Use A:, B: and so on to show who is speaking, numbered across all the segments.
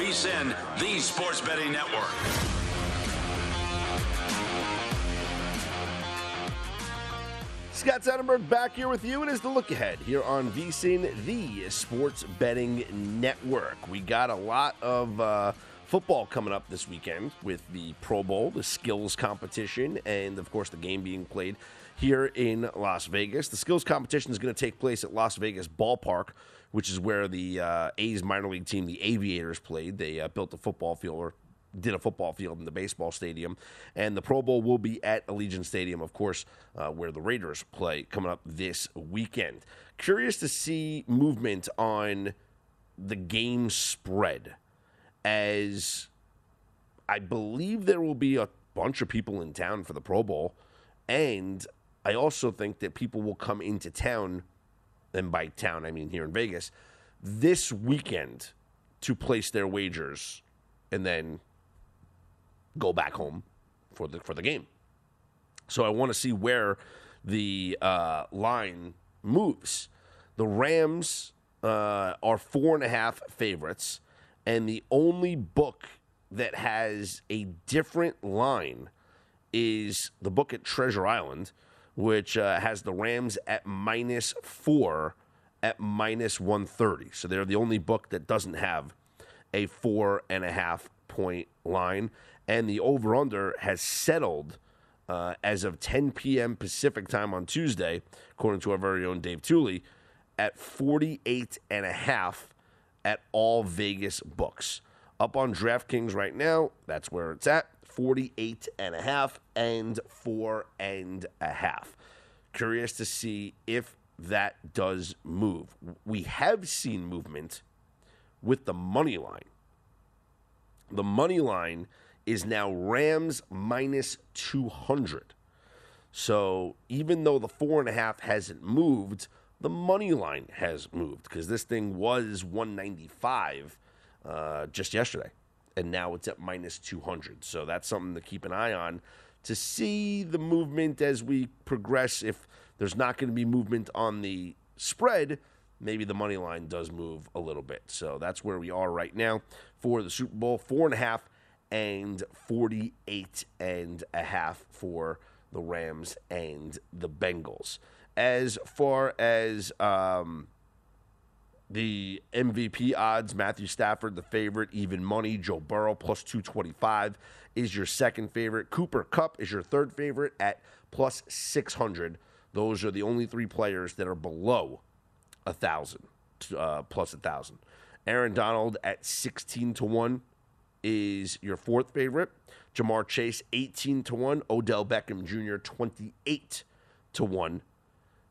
A: VSIN, the sports betting network.
B: Scott Seidenberg back here with you. It is the look ahead here on VSIN, the sports betting network. We got a lot of uh, football coming up this weekend with the Pro Bowl, the skills competition, and of course the game being played here in Las Vegas. The skills competition is going to take place at Las Vegas Ballpark, which is where the uh, A's minor league team, the Aviators, played. They uh, built a football field or did a football field in the baseball stadium. And the Pro Bowl will be at Allegiant Stadium, of course, uh, where the Raiders play coming up this weekend. Curious to see movement on the game spread, as I believe there will be a bunch of people in town for the Pro Bowl. And I also think that people will come into town, and by town, I mean here in Vegas, this weekend to place their wagers and then go back home for the for the game. So I want to see where the uh, line moves. The Rams uh, are four and a half favorites, and the only book that has a different line is the book at Treasure Island, which uh, has the Rams at minus four at minus 130. So they're the only book that doesn't have a four and a half point line and the over under has settled uh, as of 10 p.m. Pacific time on Tuesday, according to our very own Dave Tuley, at 48 and a half at all Vegas books. Up on DraftKings right now, that's where it's at 48 and a half and four and a half. Curious to see if that does move. We have seen movement with the money line. The money line is now Rams minus 200. So even though the four and a half hasn't moved, the money line has moved because this thing was 195 uh, just yesterday, and now it's at minus 200. So that's something to keep an eye on to see the movement as we progress. If there's not going to be movement on the spread, maybe the money line does move a little bit. So that's where we are right now for the Super Bowl. Four and a half and 48 and a half for the Rams and the Bengals. As far as um, the MVP odds, Matthew Stafford, the favorite, even money. Joe Burrow, plus 225 is your second favorite. Cooper Kupp is your third favorite at plus 600. Those are the only three players that are below a thousand, uh, plus a thousand. Aaron Donald at 16 to 1 is your fourth favorite. Ja'Marr Chase, 18 to 1. Odell Beckham Jr., 28 to 1.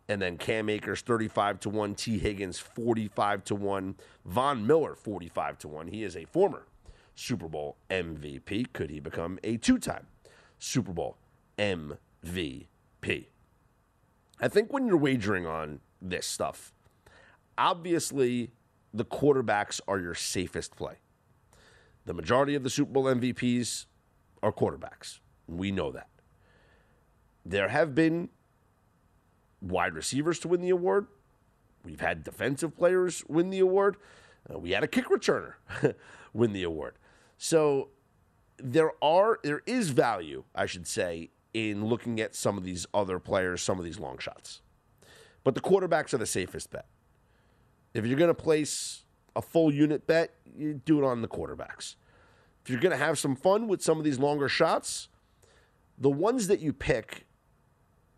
B: And then Cam Akers, 35 to 1. Tee Higgins, 45 to 1. Von Miller, 45 to 1. He is a former Super Bowl MVP. Could he become a two time Super Bowl MVP? I think when you're wagering on this stuff, obviously the quarterbacks are your safest play. The majority of the Super Bowl MVPs are quarterbacks. We know that. There have been wide receivers to win the award. We've had defensive players win the award. Uh, we had a kick returner win the award. So there are there is value, I should say, in looking at some of these other players, some of these long shots. But the quarterbacks are the safest bet. If you're going to place a full unit bet, you do it on the quarterbacks. If you're going to have some fun with some of these longer shots, the ones that you pick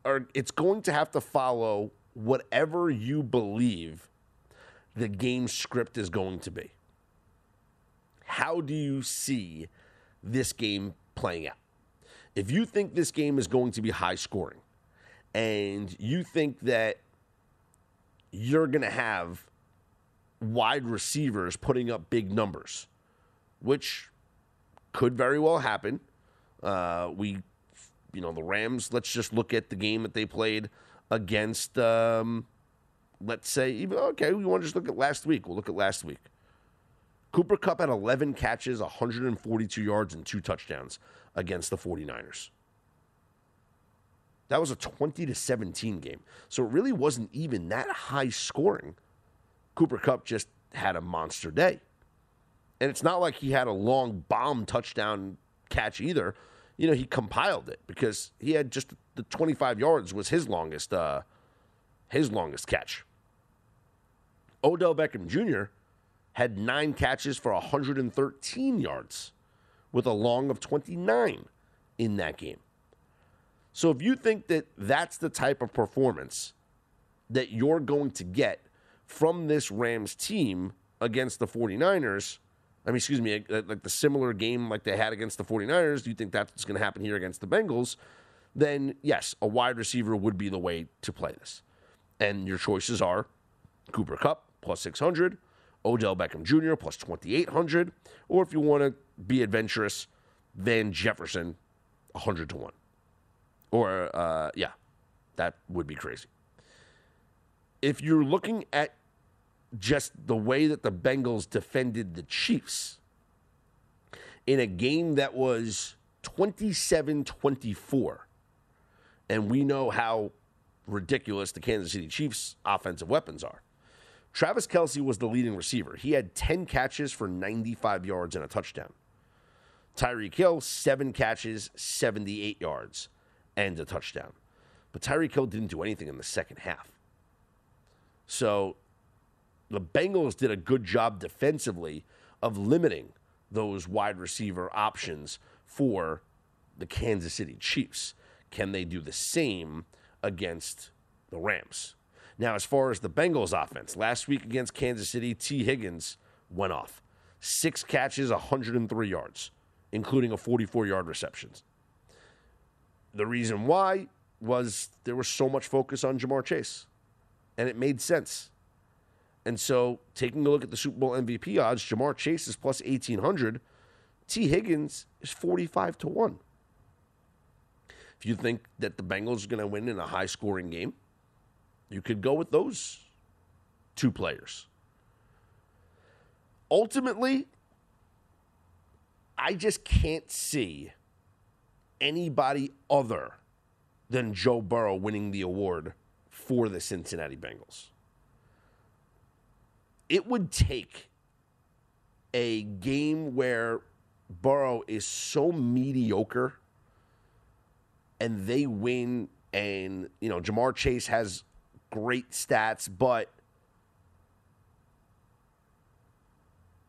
B: are it's going to have to follow whatever you believe the game script is going to be. How do you see this game playing out? If you think this game is going to be high scoring and you think that you're going to have wide receivers putting up big numbers, which could very well happen. Uh, we, you know, the Rams. Let's just look at the game that they played against. Um, let's say, even okay, we want to just look at last week. We'll look at last week. Cooper Kupp had 11 catches, 142 yards, and two touchdowns against the 49ers. That was a 20 to 17 game. So it really wasn't even that high scoring. Cooper Kupp just had a monster day. And it's not like he had a long bomb touchdown catch either. You know, he compiled it because he had just the 25 yards was his longest uh his longest catch. Odell Beckham Jr. had 9 catches for 113 yards with a long of 29 in that game. So if you think that that's the type of performance that you're going to get from this Rams team against the 49ers, I mean, excuse me, like the similar game like they had against the 49ers, do you think that's going to happen here against the Bengals? Then, yes, a wide receiver would be the way to play this. And your choices are Cooper Kupp plus 600, Odell Beckham Jr. plus 2,800, or if you want to be adventurous, Van Jefferson 100 to 1. Or, uh, yeah, that would be crazy. If you're looking at just the way that the Bengals defended the Chiefs in a game that was 27 24, and we know how ridiculous the Kansas City Chiefs' offensive weapons are. Travis Kelce was the leading receiver. He had 10 catches for 95 yards and a touchdown. Tyreek Hill, seven catches, 78 yards, and a touchdown. But Tyreek Hill didn't do anything in the second half. So the Bengals did a good job defensively of limiting those wide receiver options for the Kansas City Chiefs. Can they do the same against the Rams? Now, as far as the Bengals offense, last week against Kansas City, Tee Higgins went off. Six catches, 103 yards, including a 44 yard reception. The reason why was there was so much focus on Ja'Marr Chase, and it made sense. And so, taking a look at the Super Bowl MVP odds, Ja'Marr Chase is plus 1800, Tee Higgins is 45 to 1. If you think that the Bengals are going to win in a high scoring game, you could go with those two players. Ultimately, I just can't see anybody other than Joe Burrow winning the award for the Cincinnati Bengals. It would take a game where Burrow is so mediocre and they win and you know Ja'Marr Chase has great stats but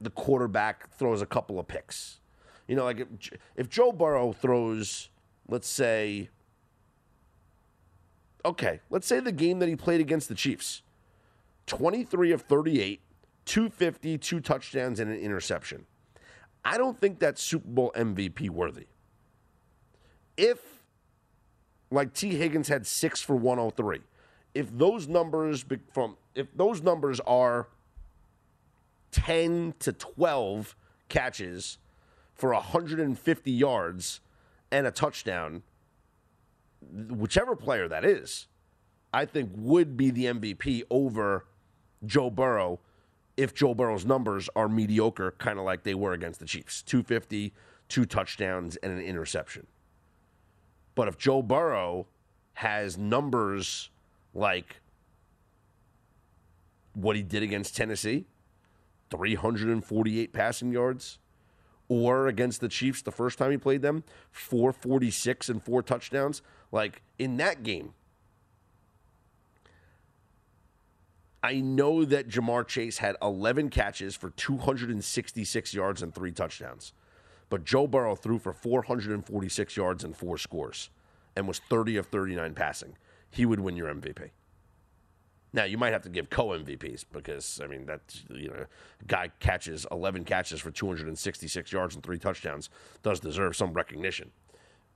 B: the quarterback throws a couple of picks. You know like if, if Joe Burrow throws let's say okay, let's say the game that he played against the Chiefs 23 of 38, 250, two touchdowns, and an interception. I don't think that's Super Bowl MVP worthy. If, like Tee Higgins had six for 103, if those numbers from if those numbers are 10 to 12 catches for 150 yards and a touchdown, whichever player that is, I think would be the MVP over Joe Burrow if Joe Burrow's numbers are mediocre, kind of like they were against the Chiefs 250, two touchdowns, and an interception. But if Joe Burrow has numbers like what he did against Tennessee 348 passing yards, or against the Chiefs the first time he played them 446 and four touchdowns, like in that game, I know that Ja'Marr Chase had 11 catches for 266 yards and three touchdowns, but Joe Burrow threw for 446 yards and four scores and was 30 of 39 passing. He would win your MVP. Now you might have to give co MVPs because I mean that you know guy catches 11 catches for 266 yards and three touchdowns does deserve some recognition.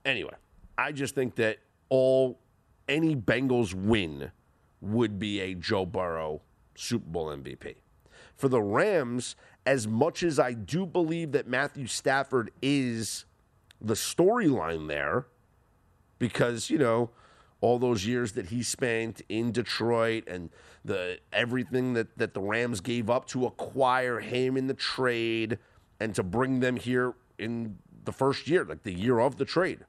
B: Anyway, I just think that all any Bengals win would be a Joe Burrow Super Bowl MVP. For the Rams, as much as I do believe that Matthew Stafford is the storyline there, because, you know, all those years that he spent in Detroit and the everything that, that the Rams gave up to acquire him in the trade and to bring them here in the first year, like the year of the trade.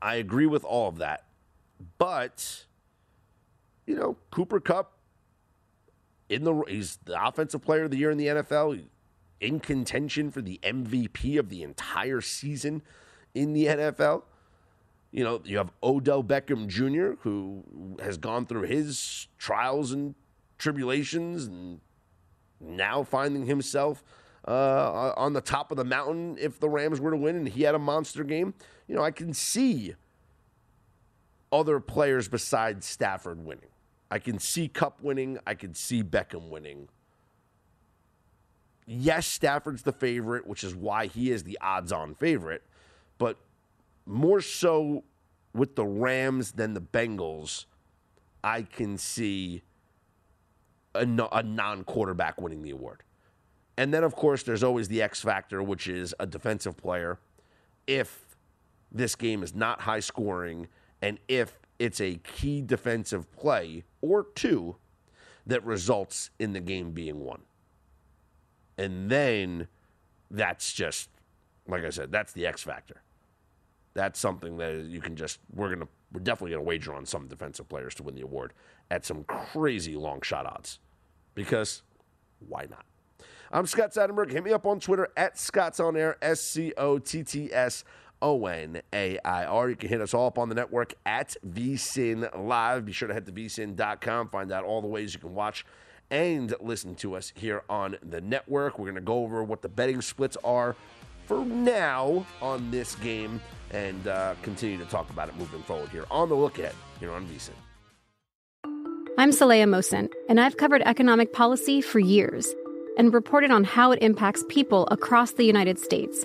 B: I agree with all of that. But, you know, Cooper Kupp in the he's the offensive player of the year in the NFL, in contention for the MVP of the entire season in the NFL. You know, you have Odell Beckham Jr., who has gone through his trials and tribulations and now finding himself uh, on the top of the mountain if the Rams were to win and he had a monster game. You know, I can see other players besides Stafford winning. I can see Kupp winning. I can see Beckham winning. Yes, Stafford's the favorite, which is why he is the odds on favorite. But more so with the Rams than the Bengals, I can see a, non quarterback winning the award. And then, of course, there's always the X factor, which is a defensive player. If this game is not high scoring and if it's a key defensive play or two that results in the game being won. And then that's just, like I said, that's the X factor. That's something that you can just, we're going to, we're definitely going to wager on some defensive players to win the award at some crazy long shot odds. Because why not? I'm Scott Seidenberg. Hit me up on Twitter at Scott's On Air, S C O T T S O N A I R. You can hit us all up on the network at VSIN Live. Be sure to head to vsin.com, find out all the ways you can watch and listen to us here on the network. We're going to go over what the betting splits are for now on this game and uh, continue to talk about it moving forward here on the look ahead here on VSIN.
C: I'm Saleha Mohsin, and I've covered economic policy for years and reported on how it impacts people across the United States.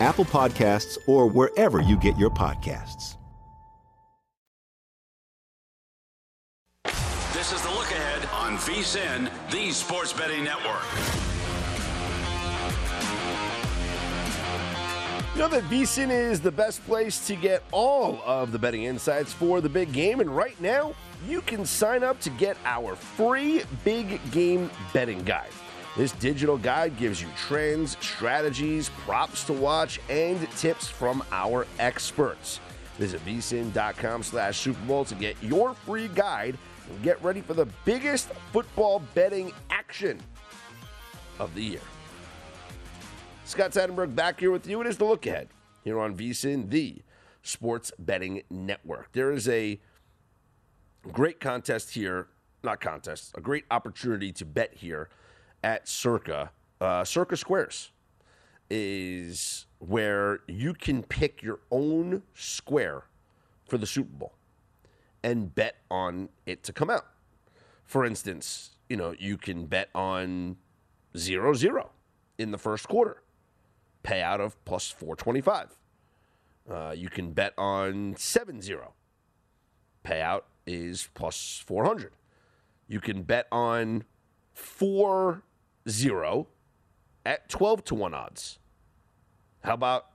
D: Apple Podcasts, or wherever you get your podcasts.
A: This is the look ahead on VSIN, the Sports Betting Network.
B: You know that VSIN is the best place to get all of the betting insights for the big game, and right now you can sign up to get our free big game betting guide. This digital guide gives you trends, strategies, props to watch, and tips from our experts. Visit vsin.com slash Super Bowl to get your free guide and get ready for the biggest football betting action of the year. Scott Seidenberg back here with you. It is the look ahead here on VSIN, the sports betting network. There is a great contest here, not contest, a great opportunity to bet here at Circa. Uh, Circa Squares is where you can pick your own square for the Super Bowl and bet on it to come out. For instance, you know, you can bet on 0 0 in the first quarter, payout of plus 425. Uh, you can bet on 7 0, payout is plus 400. You can bet on 4 0 at 12 to 1 odds. How about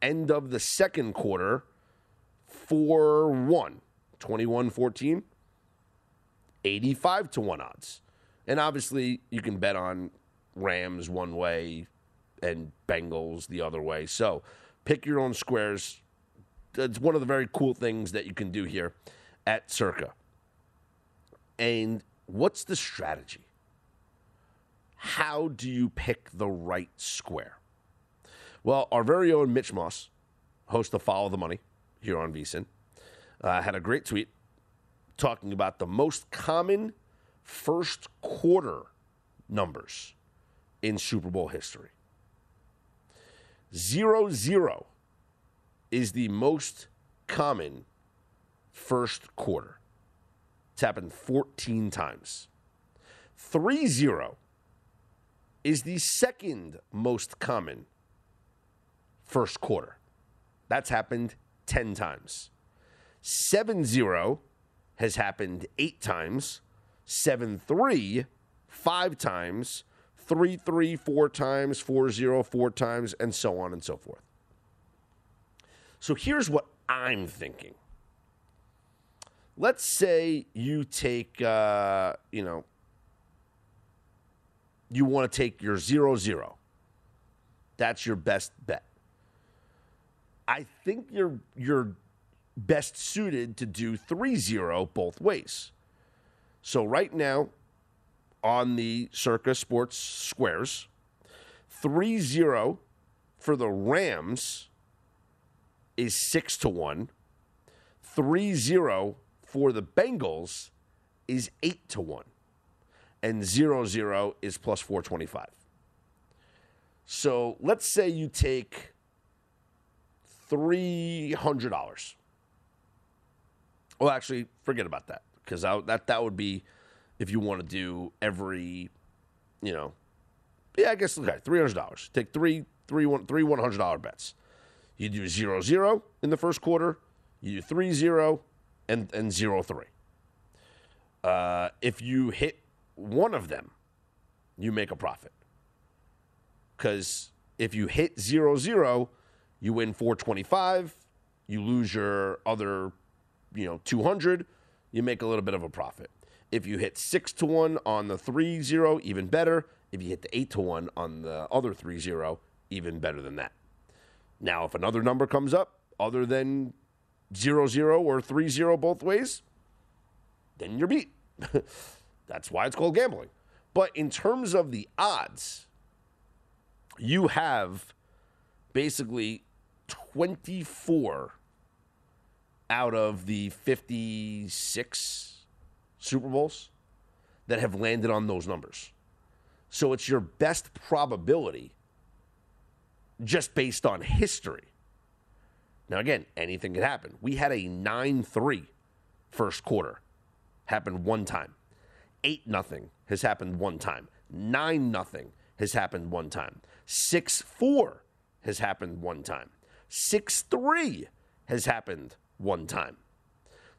B: end of the second quarter, 4 1, 21 14, 85 to 1 odds. And obviously, you can bet on Rams one way and Bengals the other way. So pick your own squares. It's one of the very cool things that you can do here at Circa. And what's the strategy? How do you pick the right square? Well, our very own Mitch Moss, host of Follow the Money here on VSIN, uh, had a great tweet talking about the most common first quarter numbers in Super Bowl history. Zero zero is the most common first quarter. It's happened 14 times. 3 0 is the second most common first quarter. That's happened 10 times. 7 0 has happened 8 times. 7 3, 5 times. 3 3, 4 times. 4 0, 4 times, and so on and so forth. So here's what I'm thinking. Let's say you take, uh, you know, you want to take your 0 0. That's your best bet. I think you're you're best suited to do 3-0 both ways. So right now on the Circa Sports Squares, 3-0 for the Rams is 6 to 1. 3-0 for the Bengals is 8 to 1. And 0-0 is plus 425. So let's say you take $300. Well, actually, forget about that because that that would be if you want to do every, you know, yeah, I guess okay, three hundred dollars. Take three three one three one hundred dollar bets. You do zero zero in the first quarter. You do three zero and and zero three. Uh, if you hit one of them, you make a profit. Because if you hit zero zero, you win 425, you lose your other, you know, 200, you make a little bit of a profit. If you hit 6 to 1 on the 3-0, even better. If you hit the 8 to 1 on the other 3-0, even better than that. Now, if another number comes up other than 0-0 or 3-0 both ways, then you're beat. That's why it's called gambling. But in terms of the odds, you have basically 24 out of the 56 Super Bowls that have landed on those numbers. So it's your best probability just based on history. Now, again, anything could happen. We had a 9 3 first quarter, happened one time. 8 nothing has happened one time. 9 nothing has happened one time. 6 4 has happened one time. 6 3 has happened one time.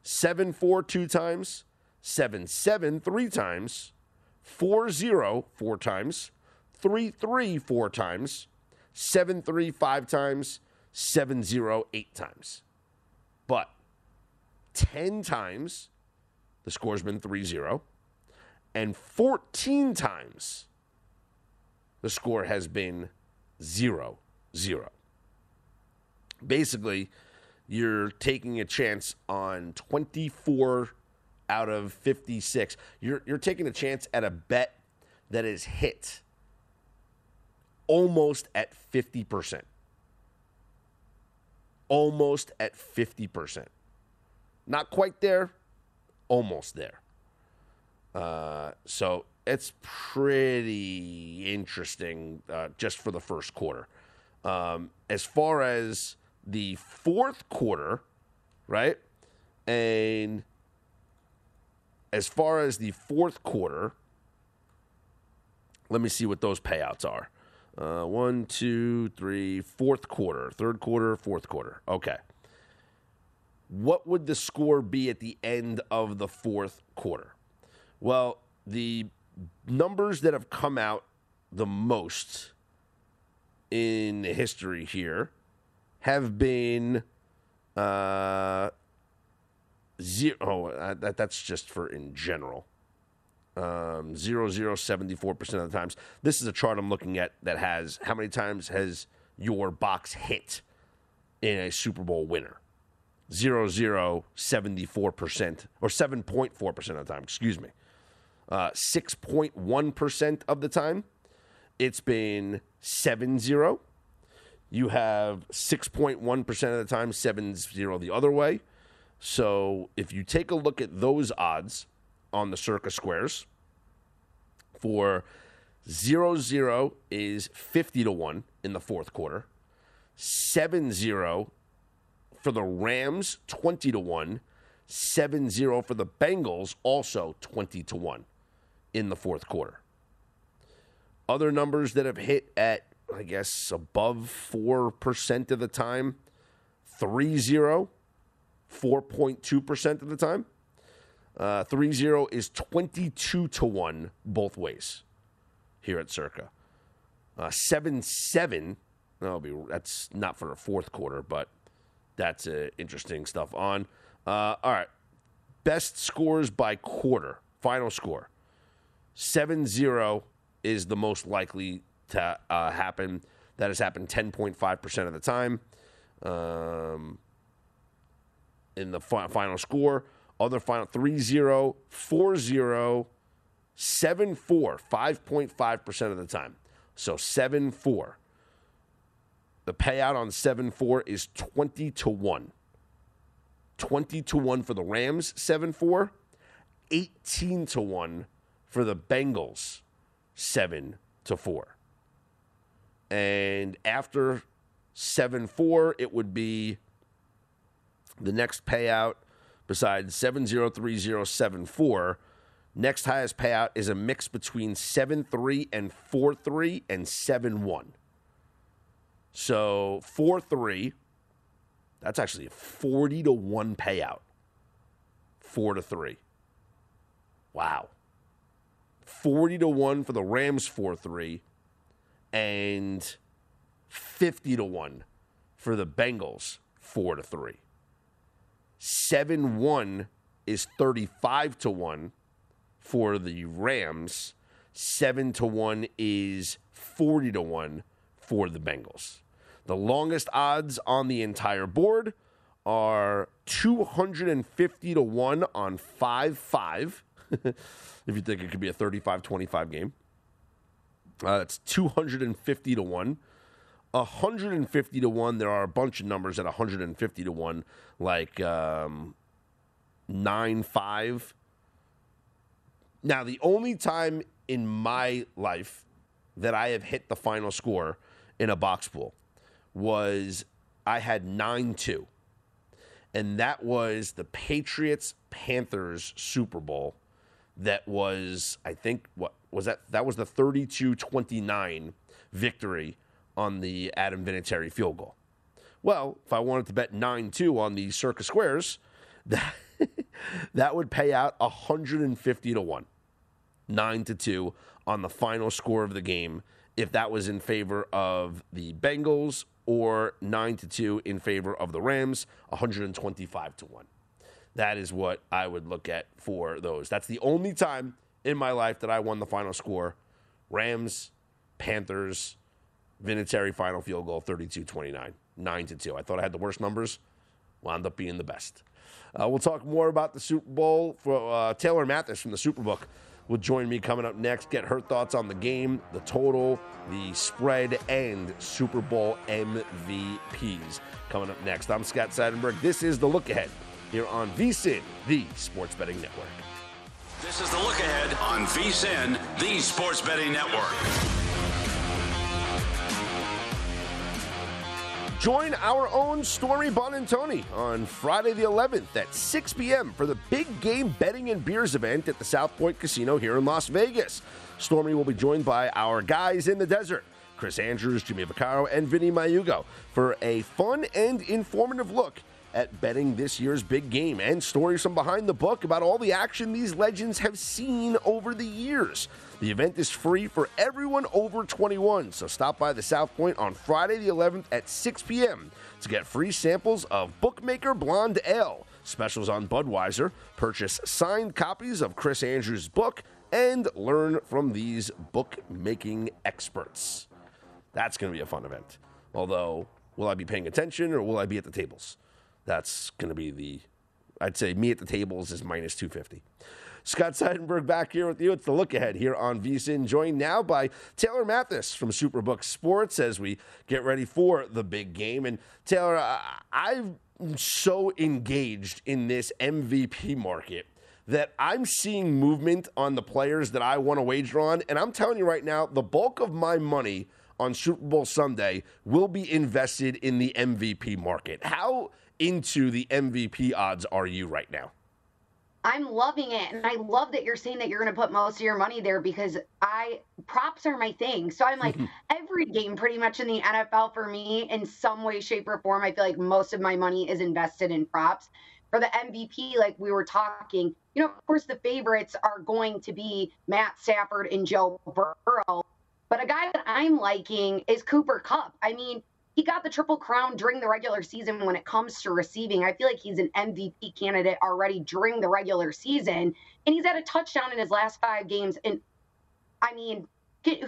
B: Seven four two times. 7 7 times. Four zero four times. 3 3 times. Seven three five times. Seven zero eight times. But 10 times the score's been 3 0. And 14 times the score has been 0 0 basically you're taking a chance on 24 out of 56. You're, you're taking a chance at a bet that is hit almost at 50%. Almost at 50%. Not quite there, almost there. Uh, so it's pretty interesting uh, just for the first quarter. Um, as far as the fourth quarter, right? And as far as the fourth quarter, let me see what those payouts are. Uh, one, two, three, fourth quarter, third quarter, fourth quarter. Okay. What would the score be at the end of the fourth quarter? Well, the numbers that have come out the most in history here have been uh, zero. Oh, uh, that, that's just for in general. Um, zero zero seventy four percent of the times. This is a chart I'm looking at that has how many times has your box hit in a Super Bowl winner? Zero zero seventy four percent or seven point four percent of the time. Excuse me. Uh, six point one percent of the time, it's been seven zero. You have six point one percent of the time seven zero the other way. So if you take a look at those odds on the Circa Squares, for 0 0 is 50 to 1 in the fourth quarter, 7 0 for the Rams, 20 to 1, 7 0 for the Bengals, also 20 to 1 in the fourth quarter. Other numbers that have hit at, I guess, above 4% of the time 3 0 4.2% of the time. Uh, 3 0 is 22 to 1 both ways here at Circa. Uh, 7 7, that'll be, that's not for the fourth quarter, but that's uh, interesting stuff on. Uh, all right. Best scores by quarter, final score. 7 0 is the most likely to uh, happen. That has happened 10.5% of the time. Um, in the fi- final score. Other final 3 0, 4 0, 7 4, 5.5% of the time. So 7 4. The payout on 7 4 is 20 to 1. 20 to 1 for the Rams, 7 4. 18 to 1 for the Bengals, 7 to 4. And after 7 4, it would be the next payout, besides 703074, next highest payout is a mix between 7-3 and 4-3 and 7-1. So 4-3, that's actually a 40 to 1 payout. 4 to 3. Wow. 40 to 1 for the Rams 4-3 and 50 to 1 for the Bengals 4 to 3. 7 1 is 35 to 1 for the Rams. 7 to 1 is 40 to 1 for the Bengals. The longest odds on the entire board are 250 to 1 on 5 5. if you think it could be a 35 25 game, uh, it's 250 to 1. 150 to 1, there are a bunch of numbers at 150 to 1, like um, 9 5. Now, the only time in my life that I have hit the final score in a box pool was I had 9 2. And that was the Patriots Panthers Super Bowl. That was, I think, what was that? That was the 32 29 victory on the Adam Vinatieri field goal. Well, if I wanted to bet 9 2 on the Circa Squares, that, that would pay out 150 to 1. 9 to 2 on the final score of the game if that was in favor of the Bengals or 9 to 2 in favor of the Rams, 125 to 1. That is what I would look at for those. That's the only time in my life that I won the final score. Rams, Panthers, Vinatieri final field goal, 32 29, 9 to 2. I thought I had the worst numbers, wound up being the best. Uh, we'll talk more about the Super Bowl for uh, Taylor Mathis from the Superbook will join me coming up next. Get her thoughts on the game, the total, the spread, and Super Bowl MVPs. Coming up next, I'm Scott Seidenberg. This is the look ahead here on VSIN, the Sports Betting Network.
A: This is the look ahead on VSIN, the Sports Betting Network.
B: Join our own Stormy Buonantony on Friday the 11th at 6 p.m. for the big game betting and beers event at the South Point Casino here in Las Vegas. Stormy will be joined by our guys in the desert, Chris Andrews, Jimmy Vaccaro, and Vinny Magliulo for a fun and informative look at betting this year's big game and stories from behind the book about all the action these legends have seen over the years. The event is free for everyone over 21, so stop by the South Point on Friday the 11th at 6 p.m. to get free samples of Bookmaker Blonde Ale, specials on Budweiser, purchase signed copies of Chris Andrews' book, and learn from these bookmaking experts. That's going to be a fun event. Although, will I be paying attention or will I be at the tables? That's going to be the, I'd say me at the tables is minus 250. Scott Seidenberg back here with you. It's the look ahead here on VSIN, joined now by Taylor Mathis from Superbook Sports as we get ready for the big game. And Taylor, I'm so engaged in this MVP market that I'm seeing movement on the players that I want to wager on. And I'm telling you right now, the bulk of my money on Super Bowl Sunday will be invested in the MVP market. How into the MVP odds are you right now?
E: I'm loving it. And I love that you're saying that you're going to put most of your money there because I props are my thing. So I'm like every game pretty much in the NFL for me in some way, shape, or form. I feel like most of my money is invested in props. For the MVP, like we were talking, you know, of course, the favorites are going to be Matt Stafford and Joe Burrow. But a guy that I'm liking is Cooper Kupp. I mean, he got the triple crown during the regular season when it comes to receiving. I feel like he's an MVP candidate already during the regular season, and he's had a touchdown in his last five games. And I mean,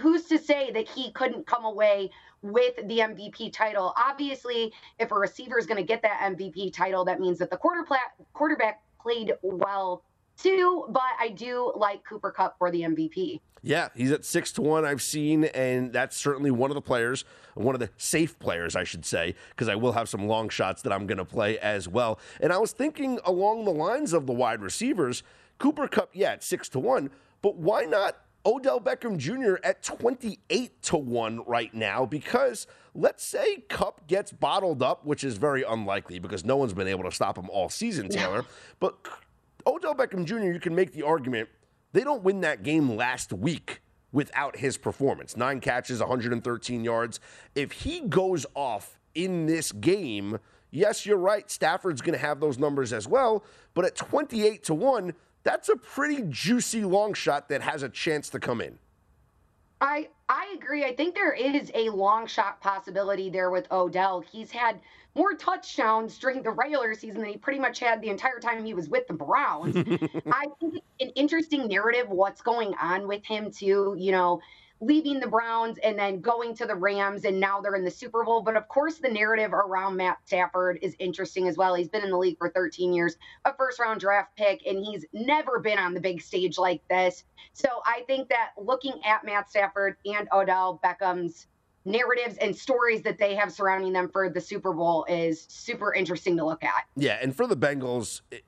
E: who's to say that he couldn't come away with the MVP title? Obviously, if a receiver is going to get that MVP title, that means that the quarterback played well too. But I do like Cooper Kupp for the MVP.
B: Yeah, he's at six to one. I've seen, and that's certainly one of the players, one of the safe players, I should say, because I will have some long shots that I'm going to play as well. And I was thinking along the lines of the wide receivers, Cooper Kupp, yeah, at six to one, but why not Odell Beckham Jr. at 28 to 1 right now because let's say Kupp gets bottled up, which is very unlikely because no one's been able to stop him all season, Taylor. But Odell Beckham Jr., you can make the argument they don't win that game last week without his performance. Nine catches, 113 yards. If he goes off in this game, yes, you're right. Stafford's going to have those numbers as well. But at 28 to 1, that's a pretty juicy long shot that has a chance to come in.
E: I I agree. I think there is a long shot possibility there with Odell. He's had more touchdowns during the regular season than he pretty much had the entire time he was with the Browns. I think it's an interesting narrative what's going on with him too. You know, leaving the Browns and then going to the Rams, and now they're in the Super Bowl. But of course, the narrative around Matt Stafford is interesting as well. He's been in the league for 13 years, a first round draft pick, and he's never been on the big stage like this. So I think that looking at Matt Stafford and Odell Beckham's narratives and stories that they have surrounding them for the Super Bowl is super interesting to look at.
B: Yeah, and for the Bengals, it,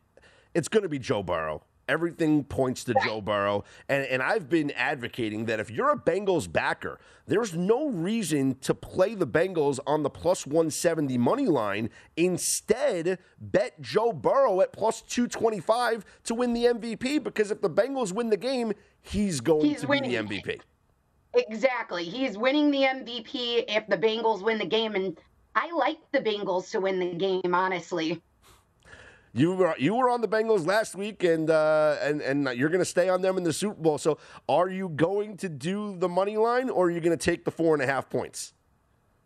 B: it's going to be Joe Burrow. Everything points to Joe Burrow. And, and I've been advocating that if you're a Bengals backer, there's no reason to play the Bengals on the plus 170 money line. Instead, bet Joe Burrow at plus 225 to win the MVP because if the Bengals win the game, he's going he's to winning. be the MVP.
E: Exactly. He's winning the MVP if the Bengals win the game. And I like the Bengals to win the game, honestly.
B: You were you were on the Bengals last week, and uh, and and you're going to stay on them in the Super Bowl. So, are you going to do the money line, or are you going to take the four and a half points?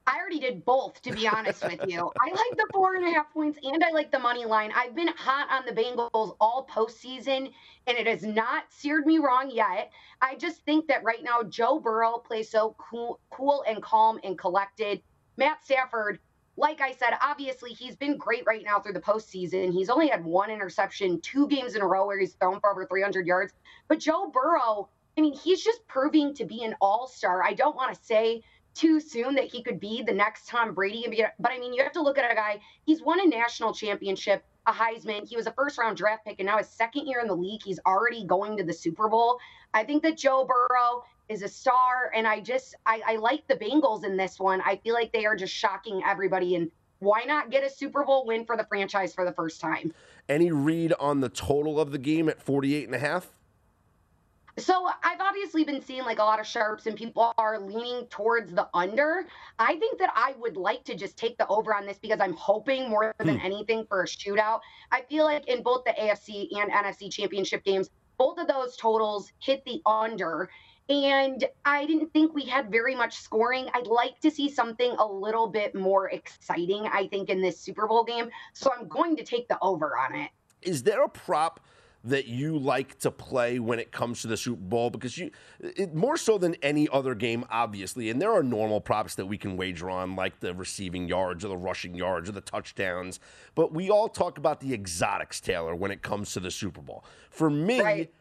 E: I already did both, to be honest with you. I like the four and a half points, and I like the money line. I've been hot on the Bengals all postseason, and it has not seared me wrong yet. I just think that right now Joe Burrow plays so cool, cool and calm and collected. Matt Stafford like I said, obviously he's been great right now through the postseason. He's only had one interception, two games in a row where he's thrown for over 300 yards. But Joe Burrow, I mean, he's just proving to be an all star. I don't want to say too soon that he could be the next Tom Brady, but I mean, you have to look at a guy, he's won a national championship a Heisman. He was a first round draft pick, and now his second year in the league, he's already going to the Super Bowl. I think that Joe Burrow is a star, and I just I, I like the Bengals in this one. I feel like they are just shocking everybody, and why not get a Super Bowl win for the franchise for the first time?
B: Any read on the total of the game at 48 and a half?
E: So I've obviously been seeing like a lot of sharps and people are leaning towards the under. I think that I would like to just take the over on this because I'm hoping more than hmm. anything for a shootout. I feel like in both the AFC and NFC championship games, both of those totals hit the under. And I didn't think we had very much scoring. I'd like to see something a little bit more exciting, I think, in this Super Bowl game. So I'm going to take the over on it.
B: Is there a prop that you like to play when it comes to the Super Bowl because you it, more so than any other game, obviously. And there are normal props that we can wager on, like the receiving yards or the rushing yards or the touchdowns. But we all talk about the exotics, Taylor, when it comes to the Super Bowl. For me, right.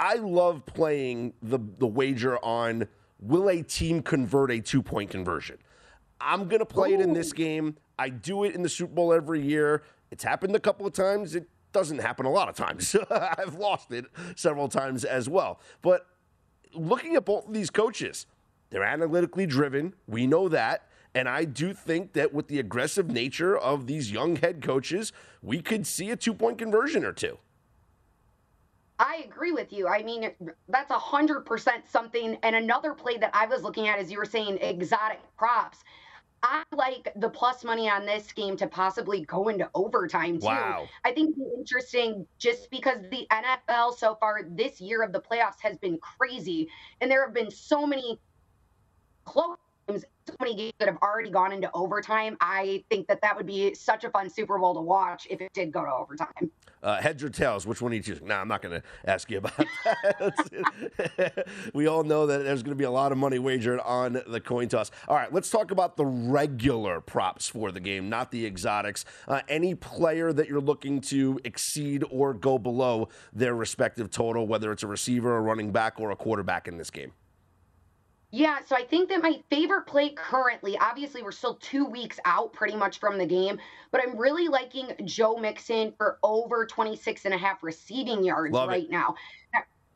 B: I love playing the the wager on will a team convert a two point conversion. I'm gonna play Ooh. it in this game. I do it in the Super Bowl every year. It's happened a couple of times. It doesn't happen a lot of times. I've lost it several times as well. But looking at both of these coaches, they're analytically driven. We know that. And I do think that with the aggressive nature of these young head coaches, we could see a two point conversion or two.
E: I agree with you. I mean, that's a hundred percent something. And another play that I was looking at, as you were saying, exotic props. I like the plus money on this game to possibly go into overtime too. Wow. I think it's interesting just because the NFL so far this year of the playoffs has been crazy, and there have been so many close games, so many games that have already gone into overtime. I think that that would be such a fun Super Bowl to watch if it did go to overtime.
B: Uh, heads or tails? Which one are you choosing? No, nah, I'm not going to ask you about that. we all know that there's going to be a lot of money wagered on the coin toss. All right, let's talk about the regular props for the game, not the exotics. Uh, any player that you're looking to exceed or go below their respective total, whether it's a receiver, a running back, or a quarterback in this game.
E: Yeah, so I think that my favorite play currently, obviously, we're still two weeks out pretty much from the game, but I'm really liking Joe Mixon for over 26 and a half receiving yards Love right it. now.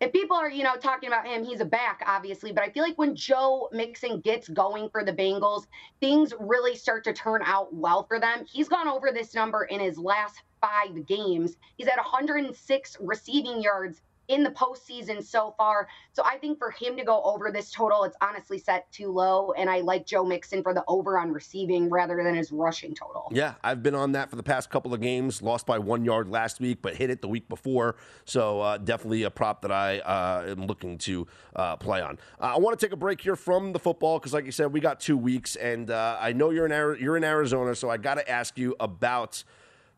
E: If people are, you know, talking about him, he's a back, obviously, but I feel like when Joe Mixon gets going for the Bengals, things really start to turn out well for them. He's gone over this number in his last five games. He's at 106 receiving yards in the postseason so far. So I think for him to go over this total, it's honestly set too low. And I like Joe Mixon for the over on receiving rather than his rushing total.
B: Yeah, I've been on that for the past couple of games. Lost by one yard last week, but hit it the week before. So uh, definitely a prop that I uh, am looking to uh, play on. Uh, I want to take a break here from the football because, like you said, we got two weeks, and uh, I know you're in you're in Arizona, so I got to ask you about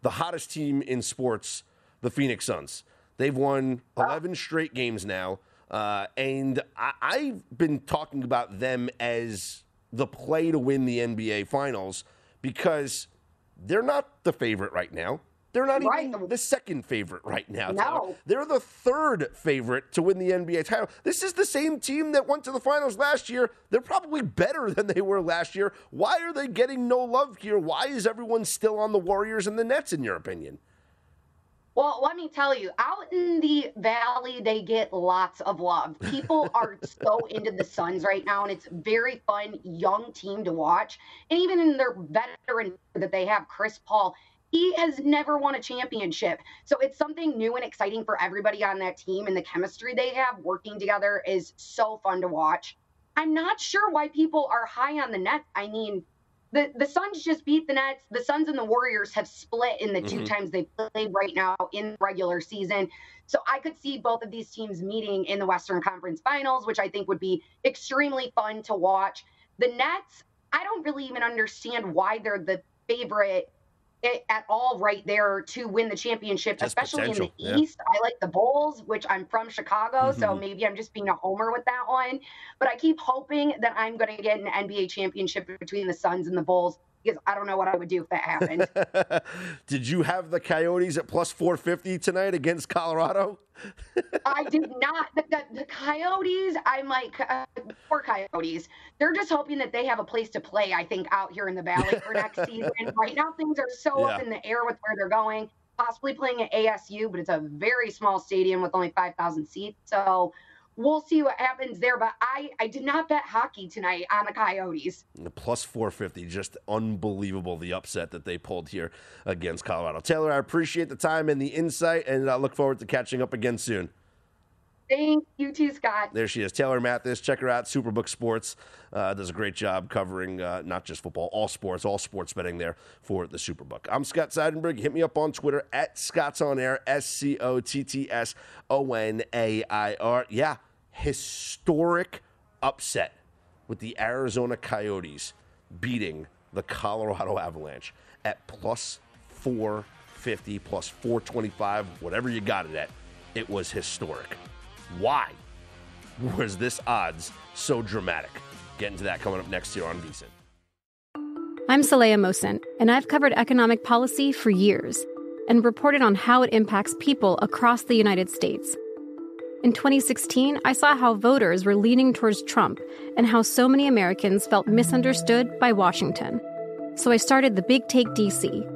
B: the hottest team in sports, the Phoenix Suns. They've won 11 straight games now. Uh, and I, have been talking about them as the play to win the NBA Finals because they're not the favorite right now. They're not right. even the second favorite right now.
E: No.
B: They're the third favorite to win the NBA title. This is the same team that went to the finals last year. They're probably better than they were last year. Why are they getting no love here? Why is everyone still on the Warriors and the Nets, in your opinion?
E: Well, let me tell you, out in the valley, they get lots of love. People are so into the Suns right now, and it's very fun, young team to watch. And even in their veteran that they have, Chris Paul, he has never won a championship. So it's something new and exciting for everybody on that team. And the chemistry they have working together is so fun to watch. I'm not sure why people are high on the Nets. I mean, the the Suns just beat the Nets. The Suns and the Warriors have split in the mm-hmm. two times they played right now in regular season. So I could see both of these teams meeting in the Western Conference Finals, which I think would be extremely fun to watch. The Nets, I don't really even understand why they're the favorite at all right there to win the championship, just especially potential. in the yeah. East. I like the Bulls, which I'm from Chicago, mm-hmm. so maybe I'm just being a homer with that one. But I keep hoping that I'm going to get an NBA championship between the Suns and the Bulls because I don't know what I would do if that happened.
B: did you have the Coyotes at plus 450 tonight against Colorado?
E: I did not. The, the, the Coyotes, I'm like, uh, poor Coyotes. They're just hoping that they have a place to play, I think, out here in the Valley for next season. Right now, things are so yeah. up in the air with where they're going. Possibly playing at ASU, but it's a very small stadium with only 5,000 seats. So we'll see what happens there. But I, I did not bet hockey tonight on the Coyotes.
B: plus 450, just unbelievable the upset that they pulled here against Colorado. Taylor, I appreciate the time and the insight, and I look forward to catching up again soon.
E: Thank you too, Scott.
B: There she is, Taylor Mathis. Check her out, Superbook Sports. Uh, does a great job covering uh, not just football, all sports, all sports betting there for the Superbook. I'm Scott Seidenberg. Hit me up on Twitter at Scott's On Air, S C O T T S O N A I R. Yeah, historic upset with the Arizona Coyotes beating the Colorado Avalanche at plus 450, plus 425, whatever you got it at. It was historic. Why was this odds so dramatic? Get into that coming up next here on VSIN.
C: I'm Saleha Mohsin, and I've covered economic policy for years and reported on how it impacts people across the United States. In 2016, I saw how voters were leaning towards Trump and how so many Americans felt misunderstood by Washington. So I started the Big Take DC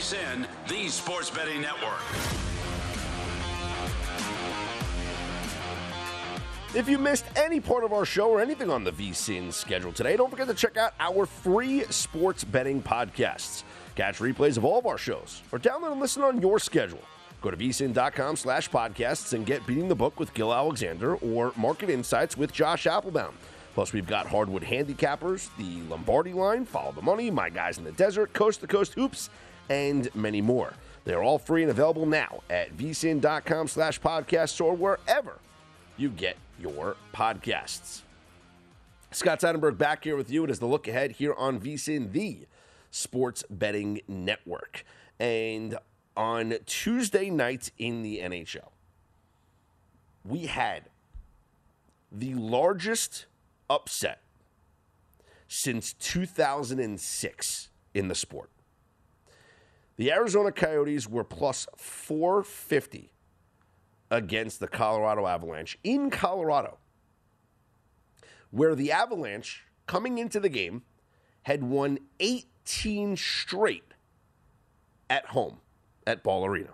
A: VSIN, the Sports Betting Network.
B: If you missed any part of our show or anything on the VSIN schedule today, don't forget to check out our free sports betting podcasts. Catch replays of all of our shows or download and listen on your schedule. Go to vsin.com slash podcasts and get Beating the Book with Gil Alexander or Market Insights with Josh Applebaum. Plus, we've got Hardwood Handicappers, the Lombardi line, Follow the Money, My Guys in the Desert, Coast to Coast Hoops, and many more. They're all free and available now at vsin.com slash podcasts or wherever you get your podcasts. Scott Seidenberg back here with you. It is the look ahead here on VSIN, the sports betting network. And on Tuesday night in the NHL, we had the largest upset since 2006 in the sport. The Arizona Coyotes were plus 450 against the Colorado Avalanche in Colorado, where the Avalanche, coming into the game, had won 18 straight at home at Ball Arena.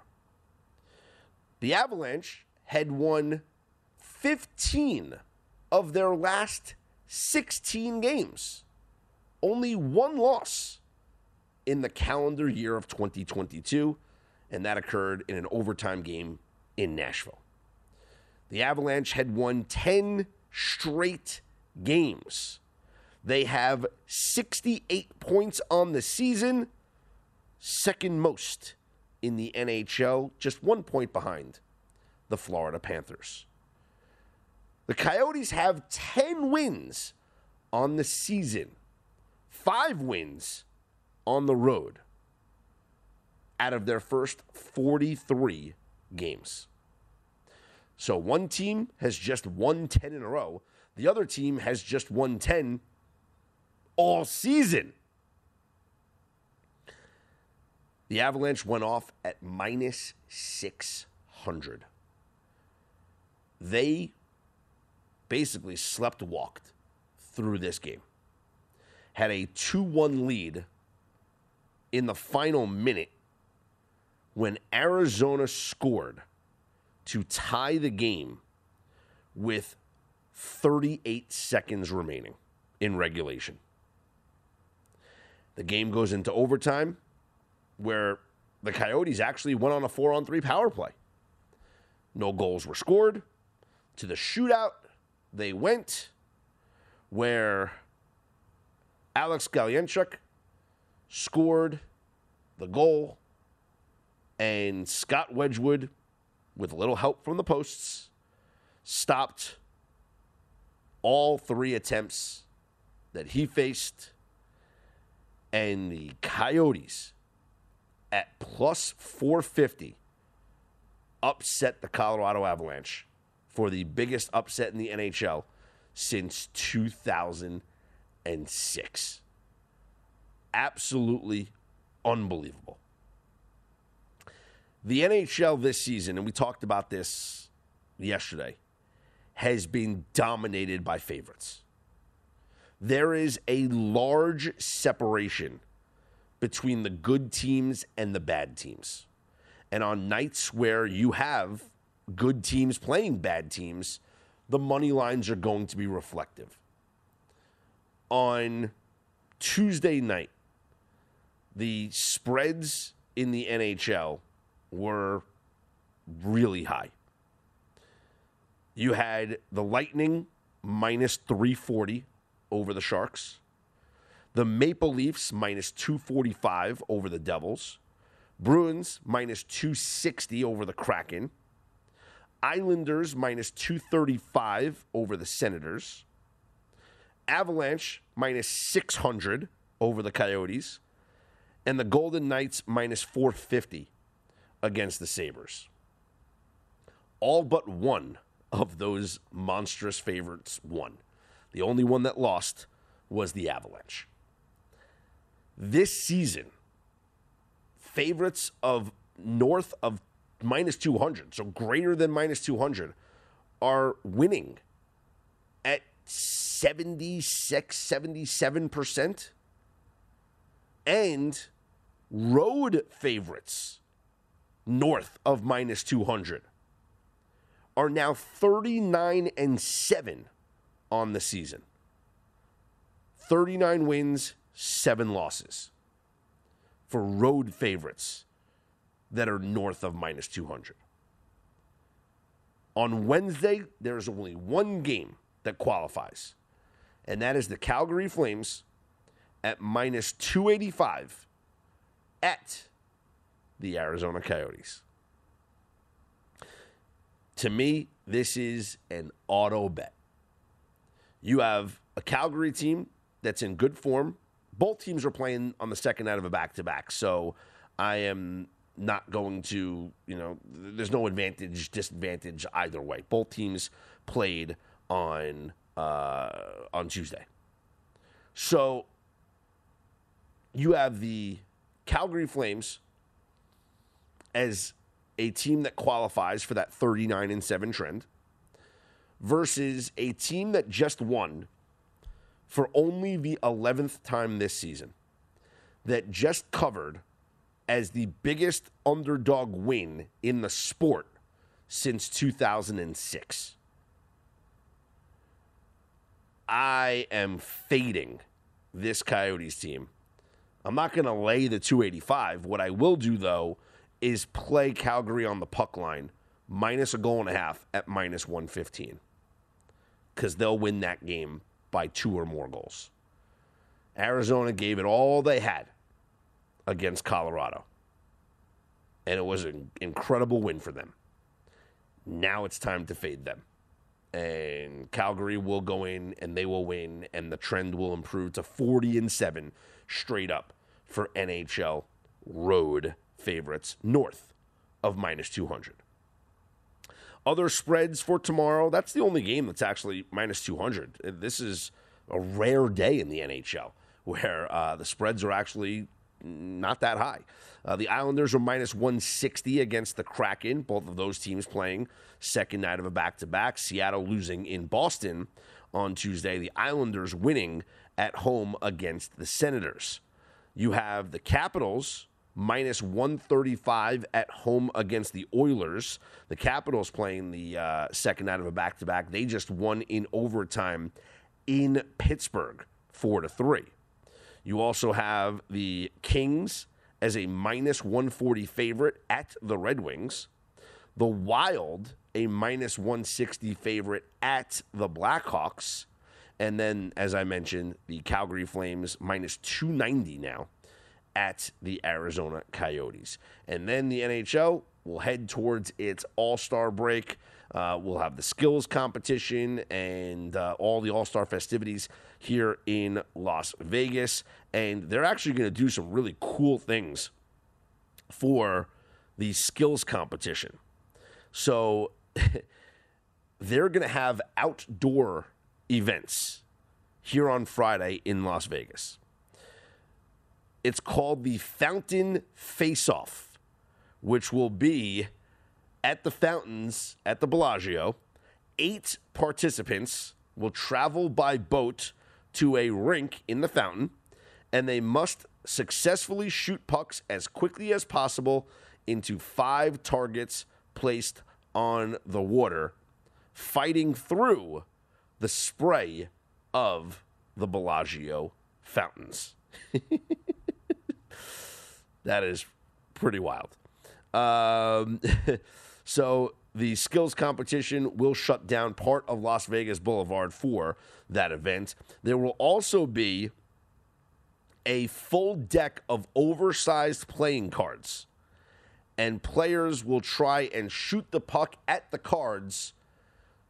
B: The Avalanche had won 15 of their last 16 games, only one loss in the calendar year of 2022, and that occurred in an overtime game in Nashville. The Avalanche had won 10 straight games. They have 68 points on the season, second most in the NHL, just one point behind the Florida Panthers. The Coyotes have 10 wins on the season, five wins on the road out of their first 43 games. So one team has just won 10 in a row. The other team has just won 10 all season. The Avalanche went off at minus 600. They basically slept walked through this game. Had a 2 1 lead in the final minute when Arizona scored to tie the game with 38 seconds remaining in regulation. The game goes into overtime where the Coyotes actually went on a four on three power play. No goals were scored. To the shootout, they went where Alex Galchenyuk scored the goal, and Scott Wedgewood, with a little help from the posts, stopped all three attempts that he faced. And the Coyotes at plus 450 upset the Colorado Avalanche for the biggest upset in the NHL since 2006. Absolutely unbelievable. The NHL this season, and we talked about this yesterday, has been dominated by favorites. There is a large separation between the good teams and the bad teams. And on nights where you have good teams playing bad teams, the money lines are going to be reflective. On Tuesday night, the spreads in the NHL were really high. You had the Lightning minus 340 over the Sharks. The Maple Leafs minus 245 over the Devils. Bruins minus 260 over the Kraken. Islanders minus 235 over the Senators. Avalanche minus 600 over the Coyotes. And the Golden Knights minus 450 against the Sabres. All but one of those monstrous favorites won. The only one that lost was the Avalanche. This season, favorites of north of minus 200, so greater than minus 200, are winning at 76, 77%. And road favorites north of minus 200 are now 39 and 7 on the season. 39 wins, 7 losses for road favorites that are north of minus 200. On Wednesday, there's only one game that qualifies, and that is the Calgary Flames at minus 285 at the Arizona Coyotes. To me, this is an auto bet. You have a Calgary team that's in good form. Both teams are playing on the second night of a back to back. So I am not going to, you know, there's no advantage, disadvantage either way. Both teams played on uh, on Tuesday. So you have the Calgary Flames as a team that qualifies for that 39 and 7 trend versus a team that just won for only the 11th time this season that just covered as the biggest underdog win in the sport since 2006. I am fading this Coyotes team. I'm not going to lay the 285. What I will do, though, is play Calgary on the puck line minus a goal and a half at minus 115 because they'll win that game by two or more goals. Arizona gave it all they had against Colorado, and it was an incredible win for them. Now it's time to fade them. And Calgary will go in and they will win, and the trend will improve to 40 and 7 straight up for NHL road favorites north of minus 200. Other spreads for tomorrow, that's the only game that's actually minus 200. This is a rare day in the NHL where uh, the spreads are actually not that high. Uh, the Islanders are minus 160 against the Kraken, both of those teams playing second night of a back to back. Seattle losing in Boston on Tuesday, the Islanders winning at home against the Senators. You have the Capitals minus 135 at home against the Oilers. The Capitals playing the uh, second night of a back to back. They just won in overtime in Pittsburgh, 4 to 3. You also have the Kings as a minus 140 favorite at the Red Wings. The Wild, a minus 160 favorite at the Blackhawks. And then, as I mentioned, the Calgary Flames minus 290 now at the Arizona Coyotes. And then the NHL will head towards its All Star break. Uh, we'll have the skills competition and uh, all the All Star festivities here in Las Vegas. And they're actually going to do some really cool things for the skills competition. So they're going to have outdoor events here on Friday in Las Vegas. It's called the Fountain Face Off, which will be at the fountains at the Bellagio. Eight participants will travel by boat to a rink in the fountain, and they must successfully shoot pucks as quickly as possible into five targets placed on the water, fighting through the spray of the Bellagio fountains. that is pretty wild. Um, so the skills competition will shut down part of Las Vegas Boulevard for that event. There will also be a full deck of oversized playing cards, and players will try and shoot the puck at the cards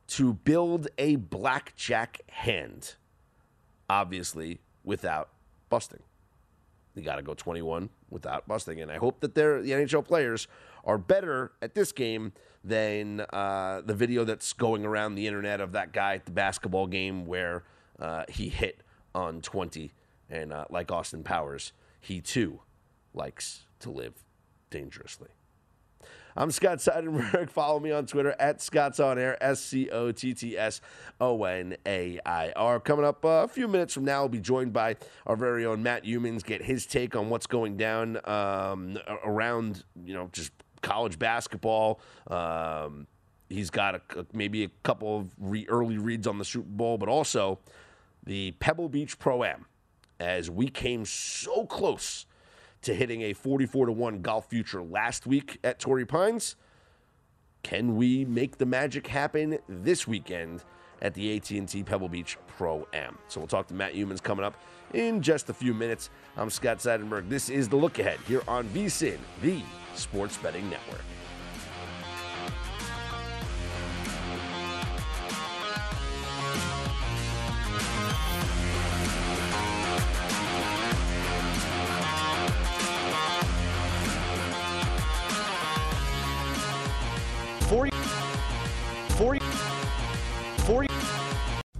B: to build a blackjack hand, obviously without busting. You got to go 21 without busting. And I hope that they're, the NHL players are better at this game than uh, the video that's going around the internet of that guy at the basketball game where uh, he hit on 20. And uh, like Austin Powers, he too likes to live dangerously. I'm Scott Seidenberg. Follow me on Twitter at Scott's On Air, S C O T T S O N A I R. Coming up uh, a few minutes from now, we'll be joined by our very own Matt Youmans, get his take on what's going down um, around, you know, just college basketball. Um, he's got a, maybe a couple of re- early reads on the Super Bowl, but also the Pebble Beach Pro Am, as we came so close to hitting a 44 to 1 golf future last week at Torrey Pines. Can we make the magic happen this weekend at the AT&T Pebble Beach Pro Am? So we'll talk to Matt Youmans coming up in just a few minutes. I'm Scott Seidenberg. This is the look ahead here on VSIN, the Sports Betting Network.